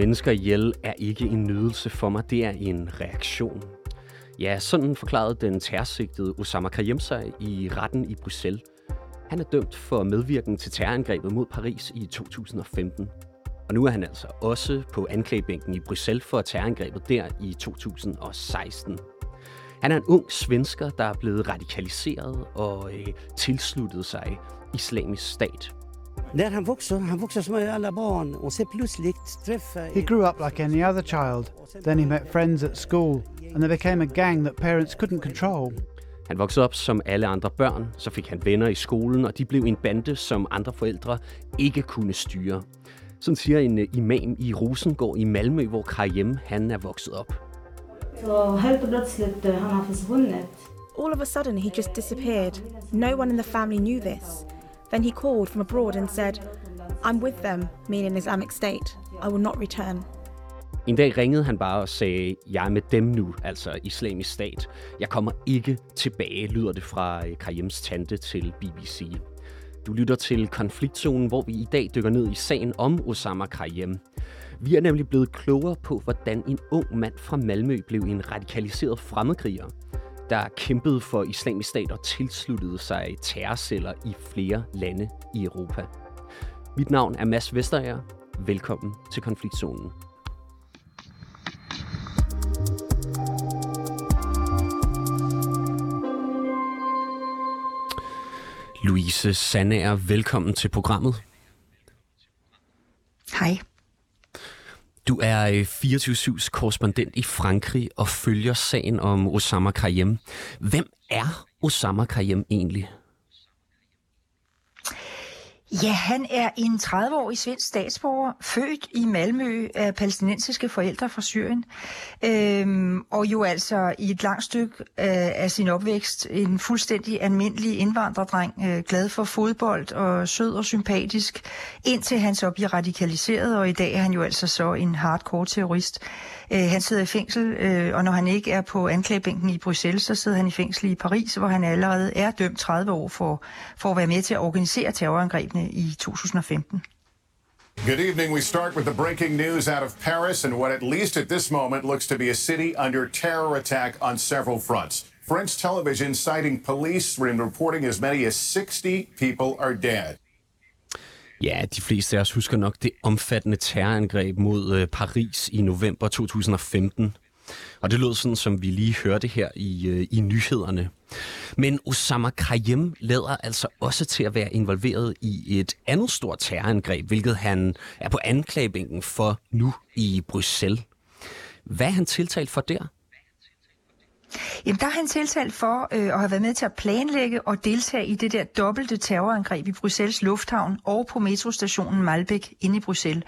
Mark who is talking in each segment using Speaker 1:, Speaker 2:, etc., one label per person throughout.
Speaker 1: mennesker ihjel er ikke en nydelse for mig, det er en reaktion. Ja, sådan forklarede den terrorsigtede Osama Krayem sig i retten i Bruxelles. Han er dømt for medvirken til terrorangrebet mod Paris i 2015. Og nu er han altså også på anklagebænken i Bruxelles for terrorangrebet der i 2016. Han er en ung svensker, der er blevet radikaliseret og øh, tilsluttet sig islamisk stat.
Speaker 2: När han vokser, han vokser som alla barn och så plötsligt träffar...
Speaker 3: He grew up like any other child. Then he met friends at school, and there became a gang that parents couldn't control.
Speaker 1: Han voksede op som alle andre børn, så fik han venner i skolen, og de blev en bande, som andre forældre ikke kunne styre. Sådan siger en øh, imam i Rosengård i Malmø, hvor Karjem han er vokset op.
Speaker 4: Så helt plötsligt eh, han har försvunnit.
Speaker 5: All of a sudden, he just disappeared. No one in the family knew this. Then he called from abroad and said, I'm with them, meaning Islamic State. I will not return.
Speaker 1: En dag ringede han bare og sagde, jeg er med dem nu, altså islamisk stat. Jeg kommer ikke tilbage, lyder det fra øh, Karims tante til BBC. Du lytter til Konfliktzonen, hvor vi i dag dykker ned i sagen om Osama Karim. Vi er nemlig blevet klogere på, hvordan en ung mand fra Malmø blev en radikaliseret fremmedkriger, der kæmpede for islamisk stat og tilsluttede sig terrorceller i flere lande i Europa. Mit navn er Mads Vesterager. Velkommen til Konfliktzonen. Louise Sandager, velkommen til programmet.
Speaker 6: Hej.
Speaker 1: Du er øh, 24-7's korrespondent i Frankrig og følger sagen om Osama Karim. Hvem er Osama Karim egentlig?
Speaker 6: Ja, han er en 30-årig svensk statsborger, født i Malmø af palæstinensiske forældre fra Syrien, øhm, og jo altså i et langt stykke øh, af sin opvækst en fuldstændig almindelig indvandrerdreng, øh, glad for fodbold og sød og sympatisk, indtil han så bliver radikaliseret, og i dag er han jo altså så en hardcore terrorist. Øh, han sidder i fængsel, øh, og når han ikke er på anklagebænken i Bruxelles, så sidder han i fængsel i Paris, hvor han allerede er dømt 30 år for, for at være med til at organisere terrorangrebene i 2015.
Speaker 7: Good evening. We start with the breaking news out of Paris and what, at least at this moment, looks to be a city under terror attack on several fronts. French television citing police in reporting as many as 60 people are dead.
Speaker 1: Ja, de fleste af os husker nok det omfattende terrorangreb mod øh, Paris i november 2015. Og det lød sådan, som vi lige hørte her i, øh, i nyhederne. Men Osama Krayem lader altså også til at være involveret i et andet stort terrorangreb, hvilket han er på anklagebænken for nu i Bruxelles. Hvad er han tiltalt for der?
Speaker 6: Jamen, der er han tiltalt for øh, at have været med til at planlægge og deltage i det der dobbelte terrorangreb i Bruxelles Lufthavn og på metrostationen Malbæk inde i Bruxelles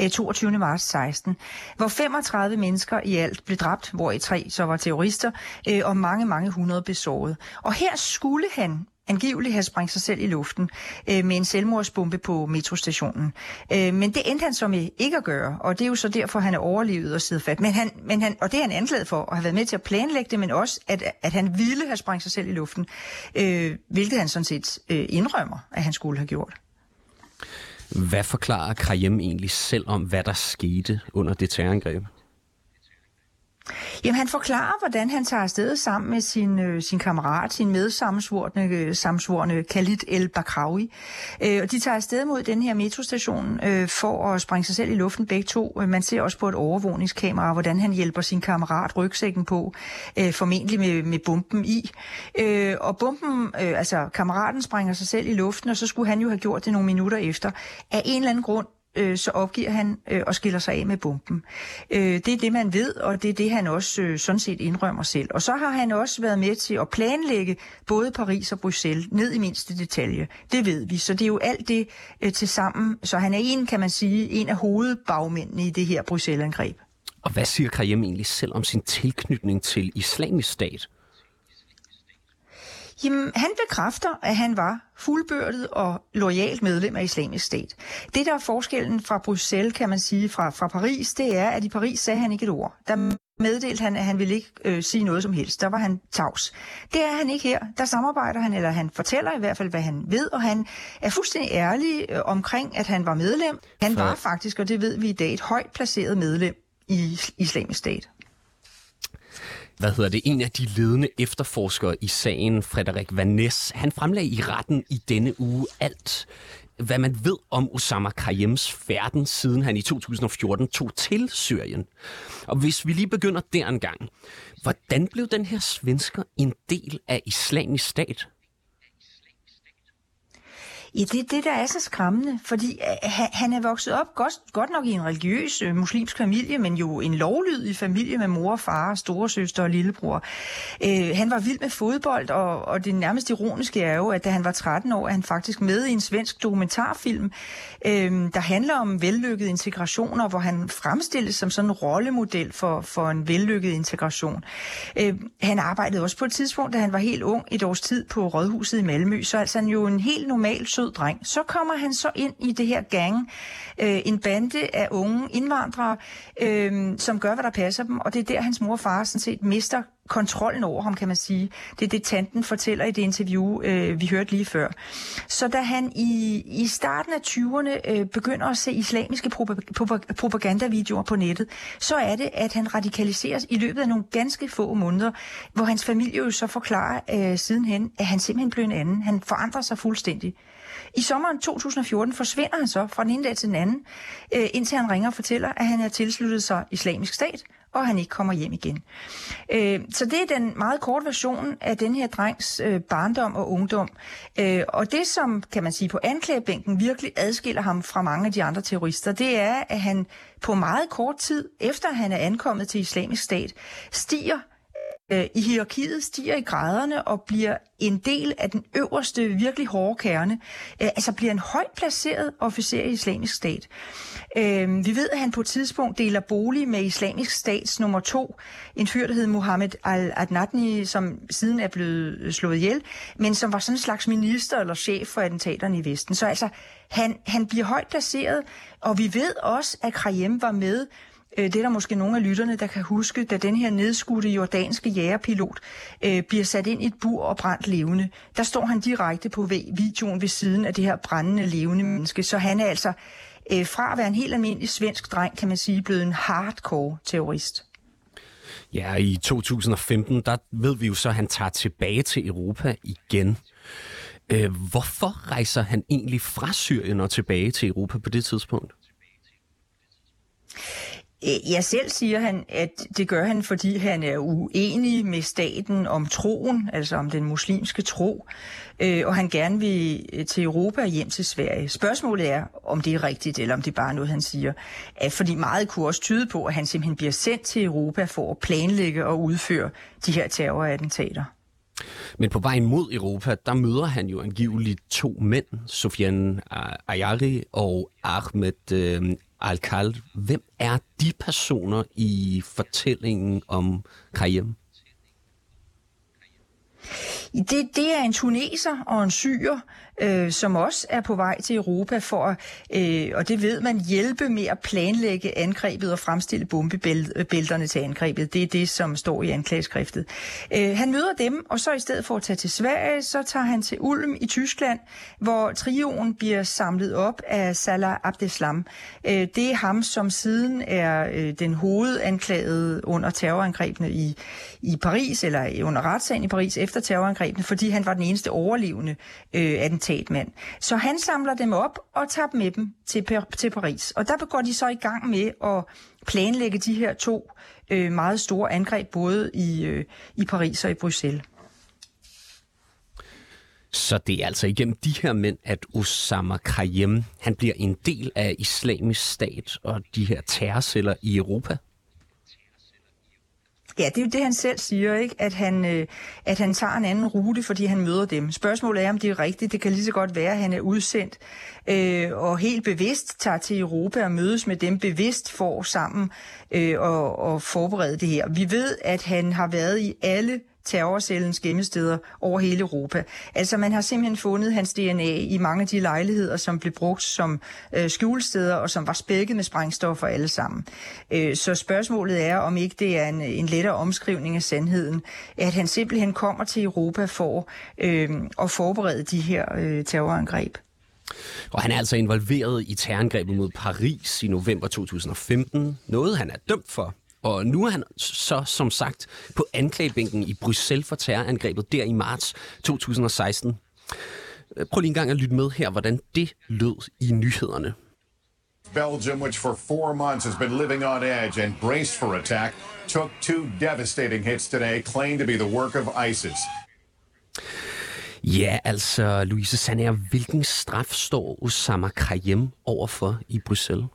Speaker 6: øh, 22. marts 16, hvor 35 mennesker i alt blev dræbt, hvor i tre så var terrorister, øh, og mange, mange hundrede besåret. Og her skulle han angiveligt have sprængt sig selv i luften øh, med en selvmordsbombe på metrostationen. Øh, men det endte han så med ikke at gøre, og det er jo så derfor, han er overlevet og sidder fat. Men han, men han, og det er han anklaget for at have været med til at planlægge det, men også, at, at han ville have sprængt sig selv i luften, øh, hvilket han sådan set øh, indrømmer, at han skulle have gjort.
Speaker 1: Hvad forklarer Krayem egentlig selv om, hvad der skete under det terrorangreb?
Speaker 6: Jamen, han forklarer, hvordan han tager afsted sammen med sin, øh, sin kammerat, sin medsamsvorne øh, samsvorne Khalid El Bakrawi. Øh, og de tager afsted mod den her metrostation øh, for at sprænge sig selv i luften begge to. Øh, man ser også på et overvågningskamera, hvordan han hjælper sin kammerat rygsækken på, øh, formentlig med, med bomben i. Øh, og bomben, øh, altså kammeraten springer sig selv i luften, og så skulle han jo have gjort det nogle minutter efter. Af en eller anden grund øh, så opgiver han øh, og skiller sig af med bomben. Øh, det er det, man ved, og det er det, han også øh, sådan set indrømmer selv. Og så har han også været med til at planlægge både Paris og Bruxelles ned i mindste detalje. Det ved vi, så det er jo alt det øh, til sammen. Så han er en, kan man sige, en af hovedbagmændene i det her Bruxelles-angreb.
Speaker 1: Og hvad siger Karim egentlig selv om sin tilknytning til islamisk stat?
Speaker 6: Jamen, han bekræfter, at han var fuldbyrdet og lojalt medlem af islamisk stat. Det, der er forskellen fra Bruxelles, kan man sige, fra, fra Paris, det er, at i Paris sagde han ikke et ord. Der meddelte han, at han ville ikke øh, sige noget som helst. Der var han tavs. Det er han ikke her. Der samarbejder han, eller han fortæller i hvert fald, hvad han ved, og han er fuldstændig ærlig øh, omkring, at han var medlem. Han var faktisk, og det ved vi i dag, et højt placeret medlem i islamisk stat
Speaker 1: hvad hedder det, en af de ledende efterforskere i sagen, Frederik Vaness, han fremlagde i retten i denne uge alt, hvad man ved om Osama Krayyems færden, siden han i 2014 tog til Syrien. Og hvis vi lige begynder der en gang, hvordan blev den her svensker en del af islamisk stat?
Speaker 6: Ja, det er det, der er så skræmmende, fordi øh, han- han er vokset op godt, godt nok i en religiøs øh, muslimsk familie, men jo en lovlydig familie med mor og far, storesøster og lillebror. Øh, han var vild med fodbold, og, og det nærmest ironiske er jo, at da han var 13 år, er han faktisk med i en svensk dokumentarfilm, øh, der handler om vellykket integrationer, hvor han fremstilles som sådan en rollemodel for, for en vellykket integration. Øh, han arbejdede også på et tidspunkt, da han var helt ung, et års tid på Rådhuset i Malmø, så altså han jo en helt normal sød dreng. Så kommer han så ind i det her gang, øh, en bande af unge indvandrere, øh, som gør, hvad der passer dem, og det er der, hans mor og far sådan set mister kontrollen over ham, kan man sige. Det er det, tanten fortæller i det interview, øh, vi hørte lige før. Så da han i, i starten af 20'erne øh, begynder at se islamiske propagandavideoer på nettet, så er det, at han radikaliseres i løbet af nogle ganske få måneder, hvor hans familie jo så forklarer øh, sidenhen, at han simpelthen blev en anden. Han forandrer sig fuldstændig. I sommeren 2014 forsvinder han så fra den ene dag til den anden, øh, indtil han ringer og fortæller, at han er tilsluttet sig islamisk stat, og han ikke kommer hjem igen. Øh, så det er den meget korte version af den her drengs øh, barndom og ungdom. Øh, og det, som kan man sige på anklagebænken virkelig adskiller ham fra mange af de andre terrorister, det er, at han på meget kort tid, efter han er ankommet til islamisk stat, stiger øh, i hierarkiet, stiger i graderne og bliver en del af den øverste, virkelig hårde kerne. Øh, altså bliver en højt placeret officer i islamisk stat. Øh, vi ved, at han på et tidspunkt deler bolig med islamisk stats nummer to, en fyr, der hed Mohammed al-Adnatni, som siden er blevet slået ihjel, men som var sådan en slags minister eller chef for attentaterne i Vesten. Så altså, han, han bliver højt placeret, og vi ved også, at Krayem var med Øh, det er der måske nogle af lytterne, der kan huske, da den her nedskudte jordanske jægerpilot øh, bliver sat ind i et bur og brændt levende. Der står han direkte på videoen ved siden af det her brændende levende menneske. Så han er altså øh, fra at være en helt almindelig svensk dreng, kan man sige, blevet en hardcore terrorist.
Speaker 1: Ja, i 2015, der ved vi jo så, at han tager tilbage til Europa igen. Øh, hvorfor rejser han egentlig fra Syrien og tilbage til Europa på det tidspunkt?
Speaker 6: Jeg Ja, selv siger han, at det gør han, fordi han er uenig med staten om troen, altså om den muslimske tro, øh, og han gerne vil øh, til Europa og hjem til Sverige. Spørgsmålet er, om det er rigtigt, eller om det er bare noget, han siger. At fordi meget kunne også tyde på, at han simpelthen bliver sendt til Europa for at planlægge og udføre de her terrorattentater.
Speaker 1: Men på vejen mod Europa, der møder han jo angiveligt to mænd, Sofian Ayari og Ahmed øh, Al-Khal. Hvem er de personer i fortællingen om Krayem?
Speaker 6: Det, det er en tuneser og en syrer, øh, som også er på vej til Europa for, at, øh, og det ved man, hjælpe med at planlægge angrebet og fremstille bombebælterne til angrebet. Det er det, som står i anklageskriftet. Øh, han møder dem, og så i stedet for at tage til Sverige, så tager han til Ulm i Tyskland, hvor trioen bliver samlet op af Salah Abdeslam. Øh, det er ham, som siden er øh, den hovedanklagede under terrorangrebene i, i Paris, eller under retssagen i Paris efter terrorangrebene, fordi han var den eneste overlevende øh, attentatmand. Så han samler dem op og tager dem med dem til, til Paris. Og der går de så i gang med at planlægge de her to øh, meget store angreb, både i, øh, i Paris og i Bruxelles.
Speaker 1: Så det er altså igennem de her mænd, at Osama Krayem, han bliver en del af islamisk stat og de her terrorceller i Europa.
Speaker 6: Ja, det er jo det, han selv siger, ikke? At, han, øh, at han tager en anden rute, fordi han møder dem. Spørgsmålet er, om det er rigtigt. Det kan lige så godt være, at han er udsendt øh, og helt bevidst tager til Europa og mødes med dem bevidst for sammen øh, og, og forberede det her. Vi ved, at han har været i alle terrorcellens gemmesteder over hele Europa. Altså man har simpelthen fundet hans DNA i mange af de lejligheder, som blev brugt som øh, skjulesteder og som var spækket med sprængstoffer alle sammen. Øh, så spørgsmålet er, om ikke det er en, en lettere omskrivning af sandheden, at han simpelthen kommer til Europa for øh, at forberede de her øh, terrorangreb.
Speaker 1: Og han er altså involveret i terrorangrebet mod Paris i november 2015. Noget han er dømt for. Og nu er han så som sagt på anklagebænken i Bruxelles for terrorangrebet der i marts 2016. Prøv lige en gang at lytte med her, hvordan det lød i nyhederne.
Speaker 7: Belgium, which for four months has been living on edge and braced for attack, took two devastating hits today, claimed to be the work of ISIS.
Speaker 1: Ja, altså, Louise Sander, hvilken straf står Osama Krayem overfor i Bruxelles?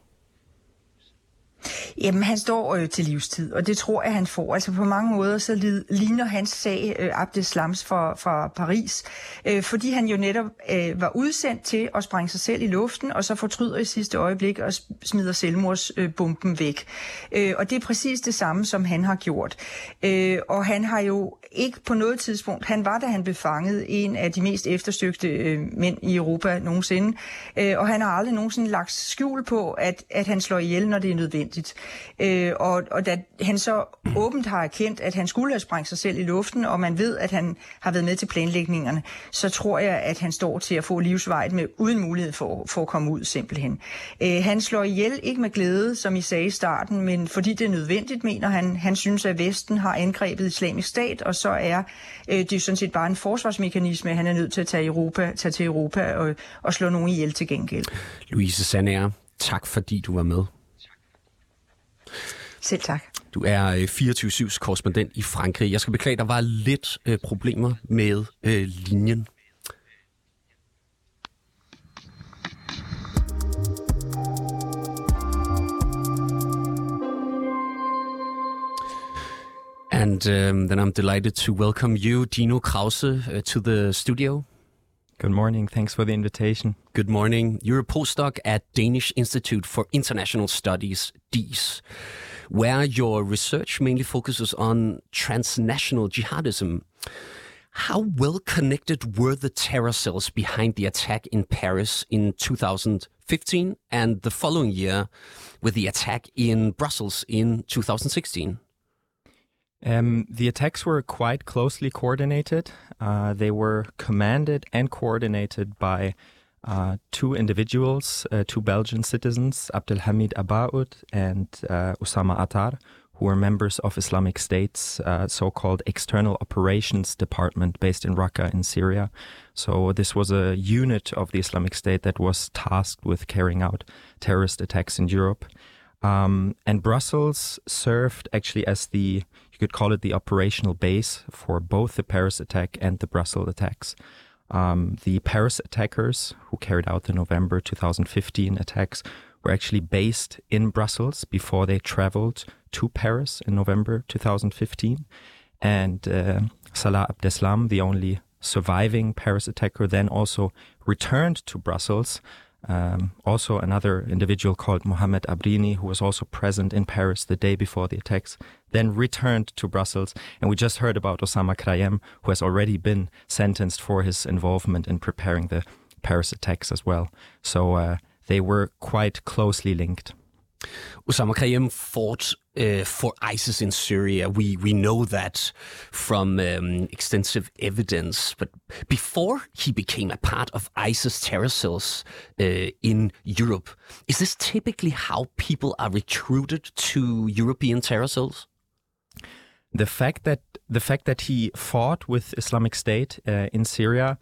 Speaker 6: Jamen, han står øh, til livstid, og det tror jeg, han får. Altså på mange måder, så ligner hans sag øh, Abdeslams fra, fra Paris, øh, fordi han jo netop øh, var udsendt til at sprænge sig selv i luften, og så fortryder i sidste øjeblik og smider selvmordsbomben øh, væk. Øh, og det er præcis det samme, som han har gjort. Øh, og han har jo ikke på noget tidspunkt, han var, da han blev fanget, en af de mest eftersøgte øh, mænd i Europa nogensinde, øh, og han har aldrig nogensinde lagt skjul på, at, at han slår ihjel, når det er nødvendigt nødvendigt. Øh, og, og da han så åbent har erkendt, at han skulle have sprængt sig selv i luften, og man ved, at han har været med til planlægningerne, så tror jeg, at han står til at få livsvejet med uden mulighed for, for at komme ud simpelthen. Øh, han slår ihjel ikke med glæde, som I sagde i starten, men fordi det er nødvendigt, mener han. Han synes, at Vesten har angrebet islamisk stat, og så er øh, det er sådan set bare en forsvarsmekanisme, han er nødt til at tage, Europa, tage til Europa og, og slå nogen ihjel til gengæld.
Speaker 1: Louise Sander, tak fordi du var med.
Speaker 6: Selv tak.
Speaker 1: Du er 24-7's øh, korrespondent i Frankrig. Jeg skal beklage, der var lidt øh, problemer med øh, linjen. And um, then I'm delighted to welcome you, Dino Krause, uh, to the studio.
Speaker 8: Good morning. Thanks for the invitation.
Speaker 1: Good morning. You're a postdoc at Danish Institute for International Studies, DIS where your research mainly focuses on transnational jihadism. How well connected were the terror cells behind the attack in Paris in 2015 and the following year with the attack in Brussels in 2016?
Speaker 8: Um, the attacks were quite closely coordinated. Uh, they were commanded and coordinated by uh, two individuals, uh, two Belgian citizens, Abdelhamid Abaoud and uh, Osama Attar, who were members of Islamic State's uh, so-called External Operations Department based in Raqqa in Syria. So this was a unit of the Islamic State that was tasked with carrying out terrorist attacks in Europe. Um, and Brussels served actually as the, you could call it the operational base for both the Paris attack and the Brussels attacks. Um, the Paris attackers who carried out the November 2015 attacks were actually based in Brussels before they traveled to Paris in November 2015. And uh, Salah Abdeslam, the only surviving Paris attacker, then also returned to Brussels um, also, another individual called Mohamed Abrini, who was also present in Paris the day before the attacks, then returned to Brussels. And we just heard about Osama Krayem, who has already been sentenced for his involvement in preparing the Paris attacks as well. So uh, they were quite closely linked.
Speaker 1: Osama Khayyam fought uh, for ISIS in Syria. We we know that from um, extensive evidence. But before he became a part of ISIS terror cells uh, in Europe, is this typically how people are recruited to European terror cells?
Speaker 8: The fact that the fact that he fought with Islamic State uh, in Syria.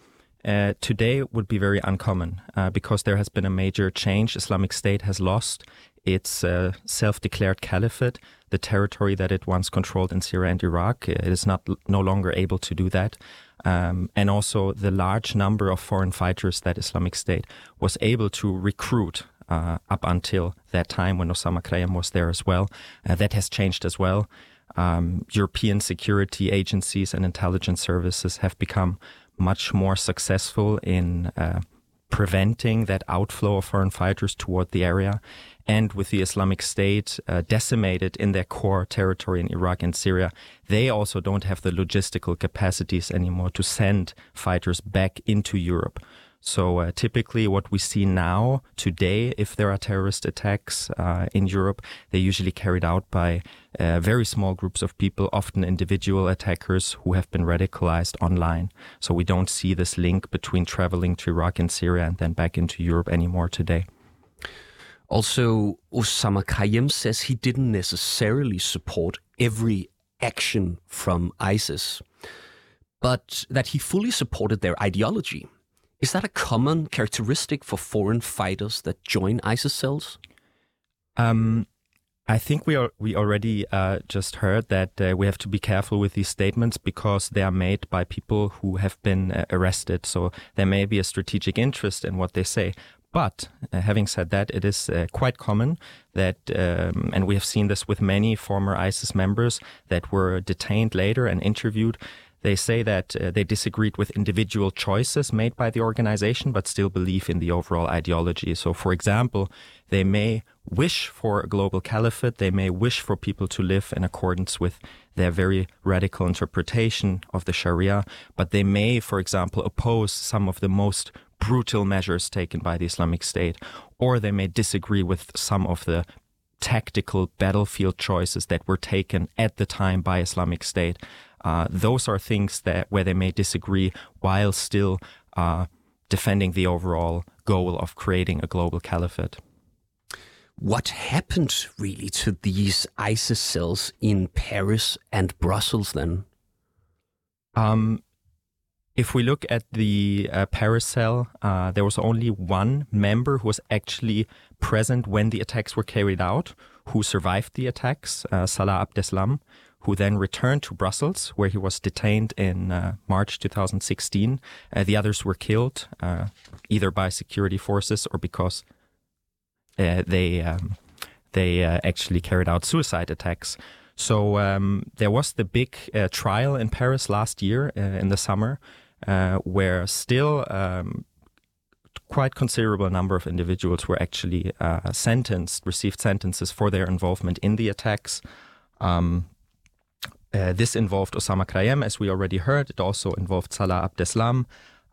Speaker 8: Uh, today would be very uncommon uh, because there has been a major change. Islamic State has lost its uh, self-declared caliphate, the territory that it once controlled in Syria and Iraq. It is not no longer able to do that. Um, and also the large number of foreign fighters that Islamic State was able to recruit uh, up until that time when Osama Krayem was there as well. Uh, that has changed as well. Um, European security agencies and intelligence services have become much more successful in uh, preventing that outflow of foreign fighters toward the area. And with the Islamic State uh, decimated in their core territory in Iraq and Syria, they also don't have the logistical capacities anymore to send fighters back into Europe. So uh, typically, what we see now today, if there are terrorist attacks uh, in Europe, they're usually carried out by uh, very small groups of people, often individual attackers who have been radicalized online. So we don't see this link between traveling to Iraq and Syria and then back into Europe anymore today.
Speaker 1: Also, Osama Khayyam says he didn't necessarily support every action from ISIS, but that he fully supported their ideology. Is that a common characteristic for foreign fighters that join ISIS cells?
Speaker 8: Um, I think we are, we already uh, just heard that uh, we have to be careful with these statements because they are made by people who have been uh, arrested. So there may be a strategic interest in what they say. But uh, having said that, it is uh, quite common that, um, and we have seen this with many former ISIS members that were detained later and interviewed, they say that uh, they disagreed with individual choices made by the organization, but still believe in the overall ideology. So, for example, they may wish for a global caliphate, they may wish for people to live in accordance with their very radical interpretation of the Sharia, but they may, for example, oppose some of the most brutal measures taken by the Islamic State, or they may disagree with some of the tactical battlefield choices that were taken at the time by Islamic State. Uh, those are things that where they may disagree while still uh, defending the overall goal of creating a global caliphate.
Speaker 1: What happened really to these ISIS cells in Paris and Brussels then?
Speaker 8: Um, if we look at the uh, cell, uh, there was only one member who was actually present when the attacks were carried out, who survived the attacks, uh, Salah Abdeslam, who then returned to Brussels, where he was detained in uh, March 2016. Uh, the others were killed uh, either by security forces or because uh, they um, they actually carried out suicide attacks. So um, there was the big uh, trial in Paris last year in the summer, where still um, quite considerable number of individuals were actually sentenced, received sentences for their involvement in the attacks. Um, uh, this involved Osama Krayem, as we already heard. It also involved Salah Abdeslam.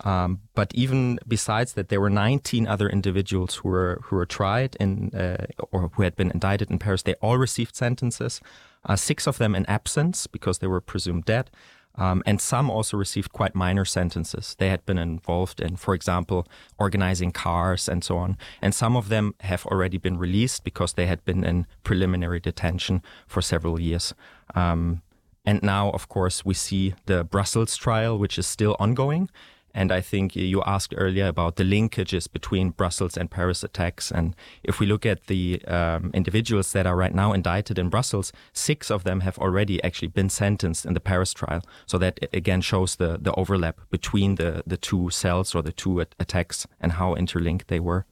Speaker 8: Um, but even besides that, there were 19 other individuals who were who were tried in uh, or who had been indicted in Paris. They all received sentences. Uh, six of them in absence because they were presumed dead, um, and some also received quite minor sentences. They had been involved in, for example, organizing cars and so on. And some of them have already been released because they had been in preliminary detention for several years. Um, and now, of course, we see the Brussels trial, which is still ongoing. And I think you asked earlier about the linkages between Brussels and Paris attacks. And if we look at the um, individuals that are right now indicted in Brussels, six of them have already actually been sentenced in the Paris trial. So that again shows the, the overlap between the, the two cells or the two attacks and how interlinked they were.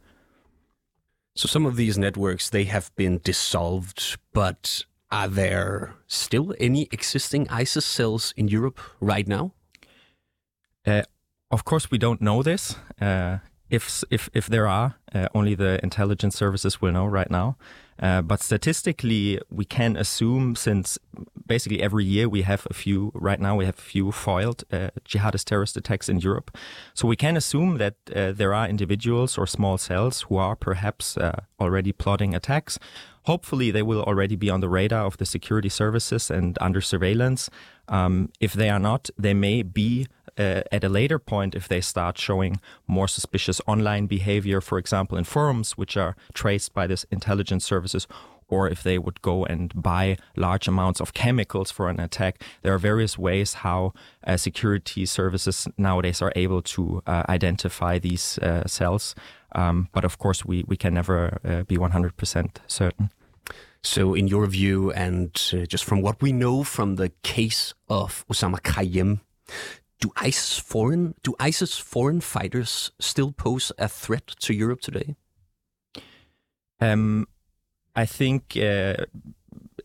Speaker 1: So some of these networks, they have been dissolved, but are there still any existing ISIS cells in Europe right now?
Speaker 8: Uh, of course, we don't know this. Uh, if if if there are, uh, only the intelligence services will know right now. Uh, but statistically, we can assume since basically every year we have a few. Right now, we have a few foiled uh, jihadist terrorist attacks in Europe. So we can assume that uh, there are individuals or small cells who are perhaps already plotting attacks hopefully they will already be on the radar of the security services and under surveillance. Um, if they are not, they may be uh, at a later point if they start showing more suspicious online behavior, for example, in forums which are traced by this intelligence services. Or if they would go and buy large amounts of chemicals for an attack, there are various ways how uh, security services nowadays are able to uh, identify these uh, cells. Um, but of course, we, we can never uh, be 100% certain.
Speaker 1: So, in your view, and uh, just from what we know from the case of Osama Khayyam, do ISIS foreign do ISIS foreign fighters still pose a threat to Europe today?
Speaker 8: Um, I think uh,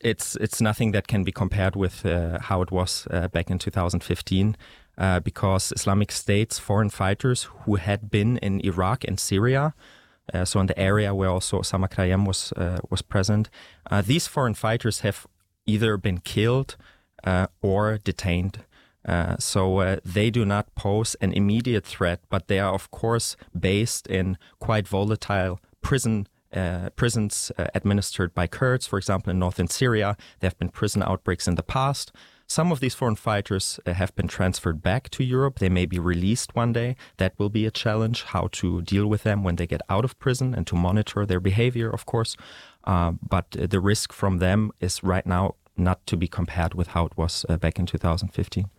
Speaker 8: it's it's nothing that can be compared with uh, how it was uh, back in 2015 uh, because Islamic State's foreign fighters who had been in Iraq and Syria uh, so in the area where also Osama Krayem was uh, was present. These foreign fighters have either been killed or detained. Uh, so uh, they do not pose an immediate threat, but they are of course based in quite volatile prison uh, prisons uh, administered by Kurds, for example, in northern Syria. There have been prison outbreaks in the past. Some of these foreign fighters uh, have been transferred back to Europe. They may be released one day. That will be a challenge how to deal with them when they get out of prison and to monitor their behavior, of course. But the risk from them is right now not to be compared with how it was back in 2015.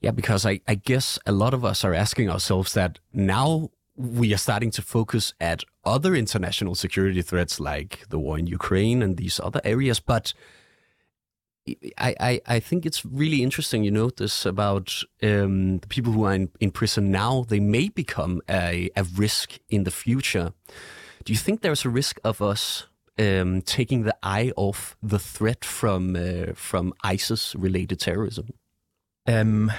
Speaker 1: Yeah, because I, I guess a lot of us are asking ourselves that now we are starting to focus at other international security threats like the war in Ukraine and these other areas. But I, I, I think it's really interesting, you know, this about um, the people who are in, in prison now, they may become a, a risk in the future. Do you think there's a risk of us um, taking the eye off the threat from uh, from ISIS related terrorism?
Speaker 8: Um,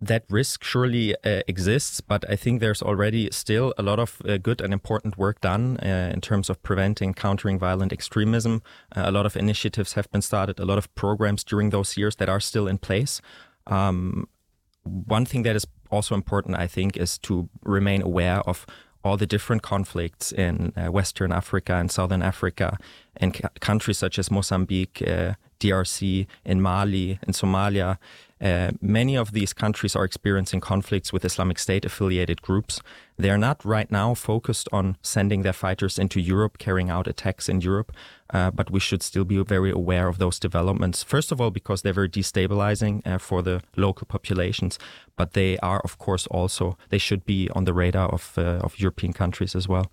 Speaker 8: that risk surely uh, exists, but I think there's already still a lot of uh, good and important work done uh, in terms of preventing, countering violent extremism. Uh, a lot of initiatives have been started, a lot of programs during those years that are still in place. Um, one thing that is also important, I think, is to remain aware of all the different conflicts in uh, Western Africa and Southern Africa, and countries such as Mozambique, uh, DRC, in Mali, in Somalia. Uh, many of these countries are experiencing conflicts with Islamic State affiliated groups. They are not right now focused on sending their fighters into Europe, carrying out attacks in Europe, uh, but we should still be very aware of those developments. First of all, because they're very destabilizing uh, for the local populations, but they are, of course, also, they should be on the radar of, uh, of European countries as well.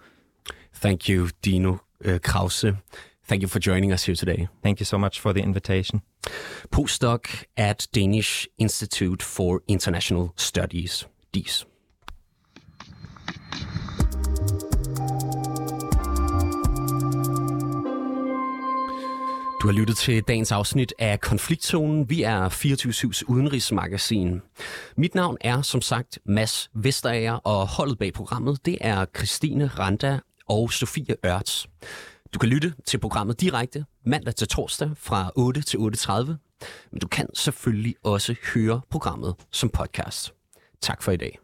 Speaker 1: Thank you, Dino uh, Krause. Thank you for joining us here today.
Speaker 8: Thank you so much for the invitation.
Speaker 1: Postdoc at Danish Institute for International Studies, DIS. Du har lyttet til dagens afsnit af Konfliktzonen. Vi er 24-7's udenrigsmagasin. Mit navn er som sagt Mads Vesterager, og holdet bag programmet det er Christine Randa og Sofie Ørts. Du kan lytte til programmet direkte mandag til torsdag fra 8 til 8.30, men du kan selvfølgelig også høre programmet som podcast. Tak for i dag.